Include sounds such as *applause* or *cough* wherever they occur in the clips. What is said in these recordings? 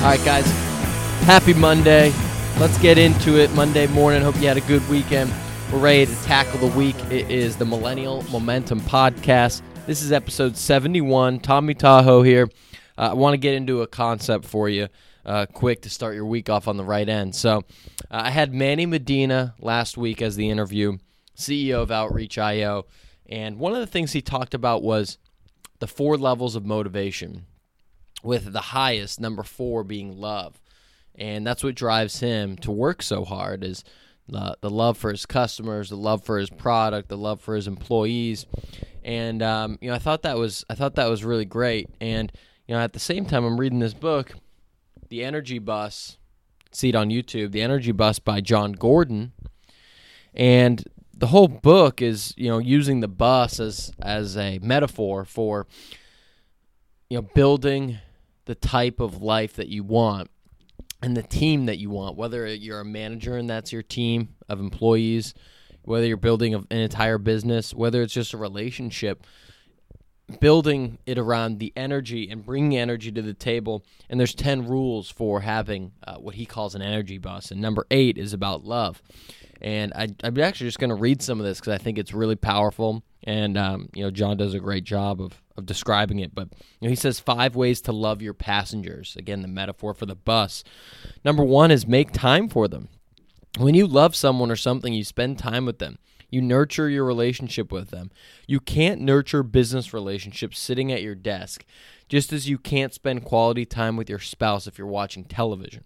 All right, guys. Happy Monday. Let's get into it. Monday morning. Hope you had a good weekend. We're ready to tackle the week. It is the Millennial Momentum Podcast. This is episode 71. Tommy Tahoe here. Uh, I want to get into a concept for you uh, quick to start your week off on the right end. So, uh, I had Manny Medina last week as the interview, CEO of Outreach IO. And one of the things he talked about was the four levels of motivation with the highest number four being love. And that's what drives him to work so hard is the, the love for his customers the love for his product the love for his employees. And um, you know i thought that was i thought that was really great. And you know at the same time i'm reading this book the energy bus see it on youtube the energy bus by jon gordon. And the whole book is you know using the bus as as a metaphor for you know building the type of life that you want and the team that you want, whether you're a manager and that's your team of employees, whether you're building an entire business, whether it's just a relationship, building it around the energy and bringing energy to the table. And there's 10 rules for having uh, what he calls an energy bus. And number eight is about love. And I, I'm actually just going to read some of this because I think it's really powerful. And, um, you know, Jon does a great job of of describing it, but you know, he says five ways to love your passengers. Again, the metaphor for the bus. Number one is make time for them. When you love someone or something, you spend time with them. You nurture your relationship with them. You can't nurture business relationships sitting at your desk, just as you can't spend quality time with your spouse if you're watching television.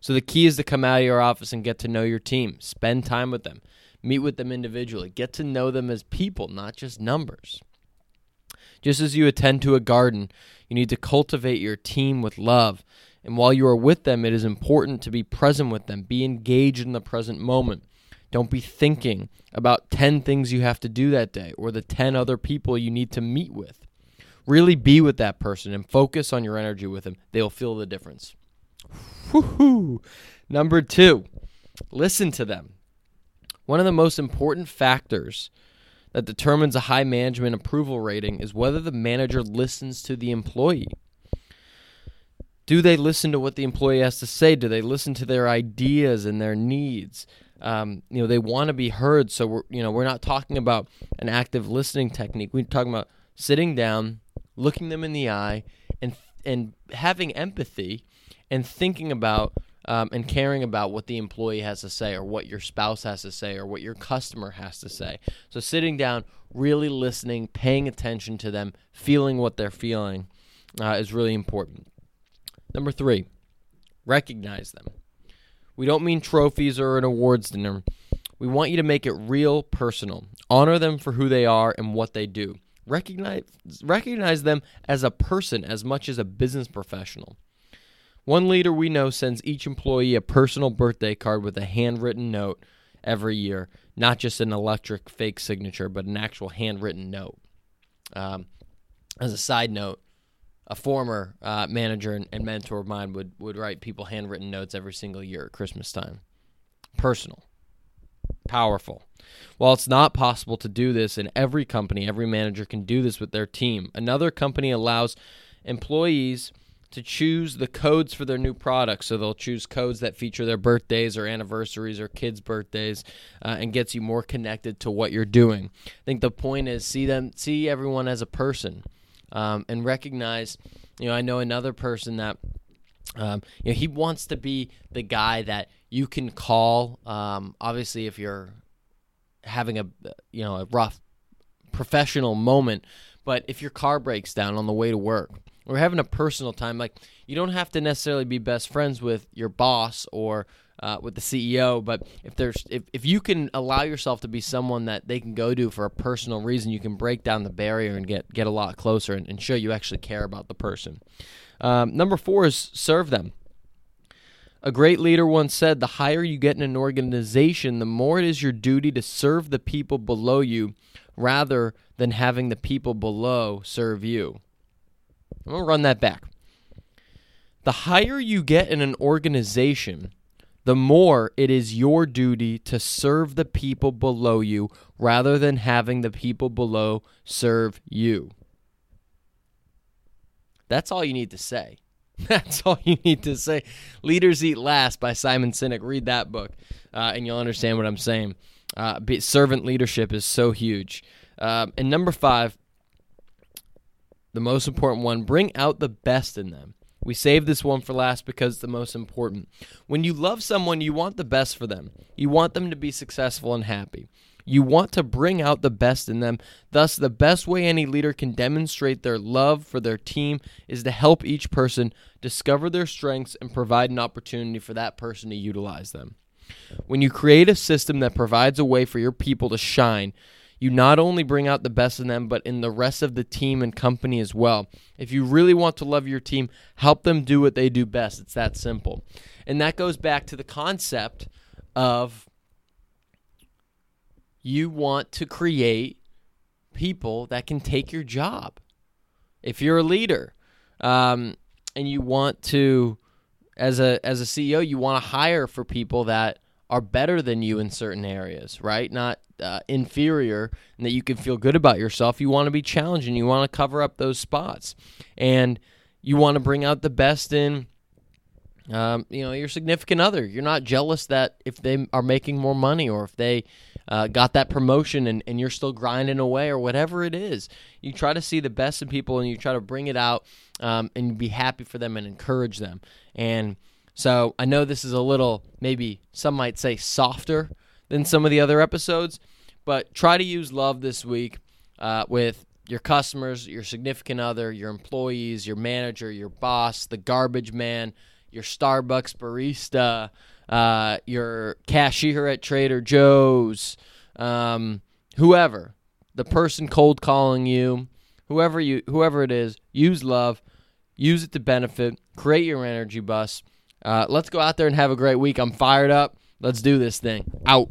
So the key is to come out of your office and get to know your team. Spend time with them. Meet with them individually. Get to know them as people, not just numbers. Just as you attend to a garden, you need to cultivate your team with love. And while you are with them, it is important to be present with them, be engaged in the present moment. Don't be thinking about 10 things you have to do that day or the 10 other people you need to meet with. Really be with that person and focus on your energy with them. They'll feel the difference. Woo-hoo. Number two, listen to them. One of the most important factors that determines a high management approval rating is whether the manager listens to the employee. Do they listen to what the employee has to say? Do they listen to their ideas and their needs? Um, you know, they want to be heard. So we're, you know, we're not talking about an active listening technique. We're talking about sitting down, looking them in the eye, and and having empathy, and thinking about um, and caring about what the employee has to say or what your spouse has to say or what your customer has to say. So sitting down, really listening, paying attention to them, feeling what they're feeling uh, is really important. Number three, recognize them. We don't mean trophies or an awards dinner. We want you to make it real personal. Honor them for who they are and what they do. Recognize recognize them as a person as much as a business professional. One leader we know sends each employee a personal birthday card with a handwritten note every year, not just an electric fake signature, but an actual handwritten note. Um, as a side note, a former uh, manager and, and, mentor of mine would, would write people handwritten notes every single year at Christmas time. Personal, powerful. While it's not possible to do this in every company, every manager can do this with their team. Another company allows employees to choose the codes for their new products. So they'll choose codes that feature their birthdays or anniversaries or kids' birthdays, uh, and gets you more connected to what you're doing. I think the point is see them, see everyone as a person, um, and recognize. You know, I know another person that. Um, you know, he wants to be the guy that you can call. Um, obviously, if you're having a you know a rough professional moment, but if your car breaks down on the way to work, or having a personal time. Like you don't have to necessarily be best friends with your boss or uh, with the CEO, but if there's if, if you can allow yourself to be someone that they can go to for a personal reason, you can break down the barrier and get get a lot closer and, and show you actually care about the person. Um, number four is serve them. A great leader once said, "The higher you get in an organization, the more it is your duty to serve the people below you, rather than having the people below serve you." I'm going to run that back. The higher you get in an organization, the more it is your duty to serve the people below you rather than having the people below serve you. That's all you need to say. *laughs* That's all you need to say. Leaders Eat Last by Simon Sinek. Read that book, uh, and you'll understand what I'm saying. Uh, servant leadership is so huge. Uh, and number five, the most important one, bring out the best in them. We save this one for last because it's the most important. When you love someone, you want the best for them. You want them to be successful and happy. You want to bring out the best in them. Thus, the best way any leader can demonstrate their love for their team is to help each person discover their strengths and provide an opportunity for that person to utilize them. When you create a system that provides a way for your people to shine, you not only bring out the best in them, but in the rest of the team and company as well. If you really want to love your team, help them do what they do best. It's that simple. And that goes back to the concept of you want to create people that can take your job. If you're a leader um, and you want to, as a as a CEO, you want to hire for people that are better than you in certain areas, right? Not uh, inferior, and that you can feel good about yourself. You want to be challenged and you want to cover up those spots, and you want to bring out the best in. Um, you know your significant other. You're not jealous that if they are making more money or if they uh, got that promotion and, and you're still grinding away or whatever it is. You try to see the best in people and you try to bring it out um, and be happy for them and encourage them. And so I know this is a little, maybe some might say, softer than some of the other episodes, but try to use love this week uh, with your customers, your significant other, your employees, your manager, your boss, the garbage man, your Starbucks barista, uh, your cashier at Trader Joe's, um, whoever, the person cold calling you, whoever you, whoever it is, use love, use it to benefit, create your energy bus. Uh, let's go out there and have a great week. I'm fired up. Let's do this thing. Out.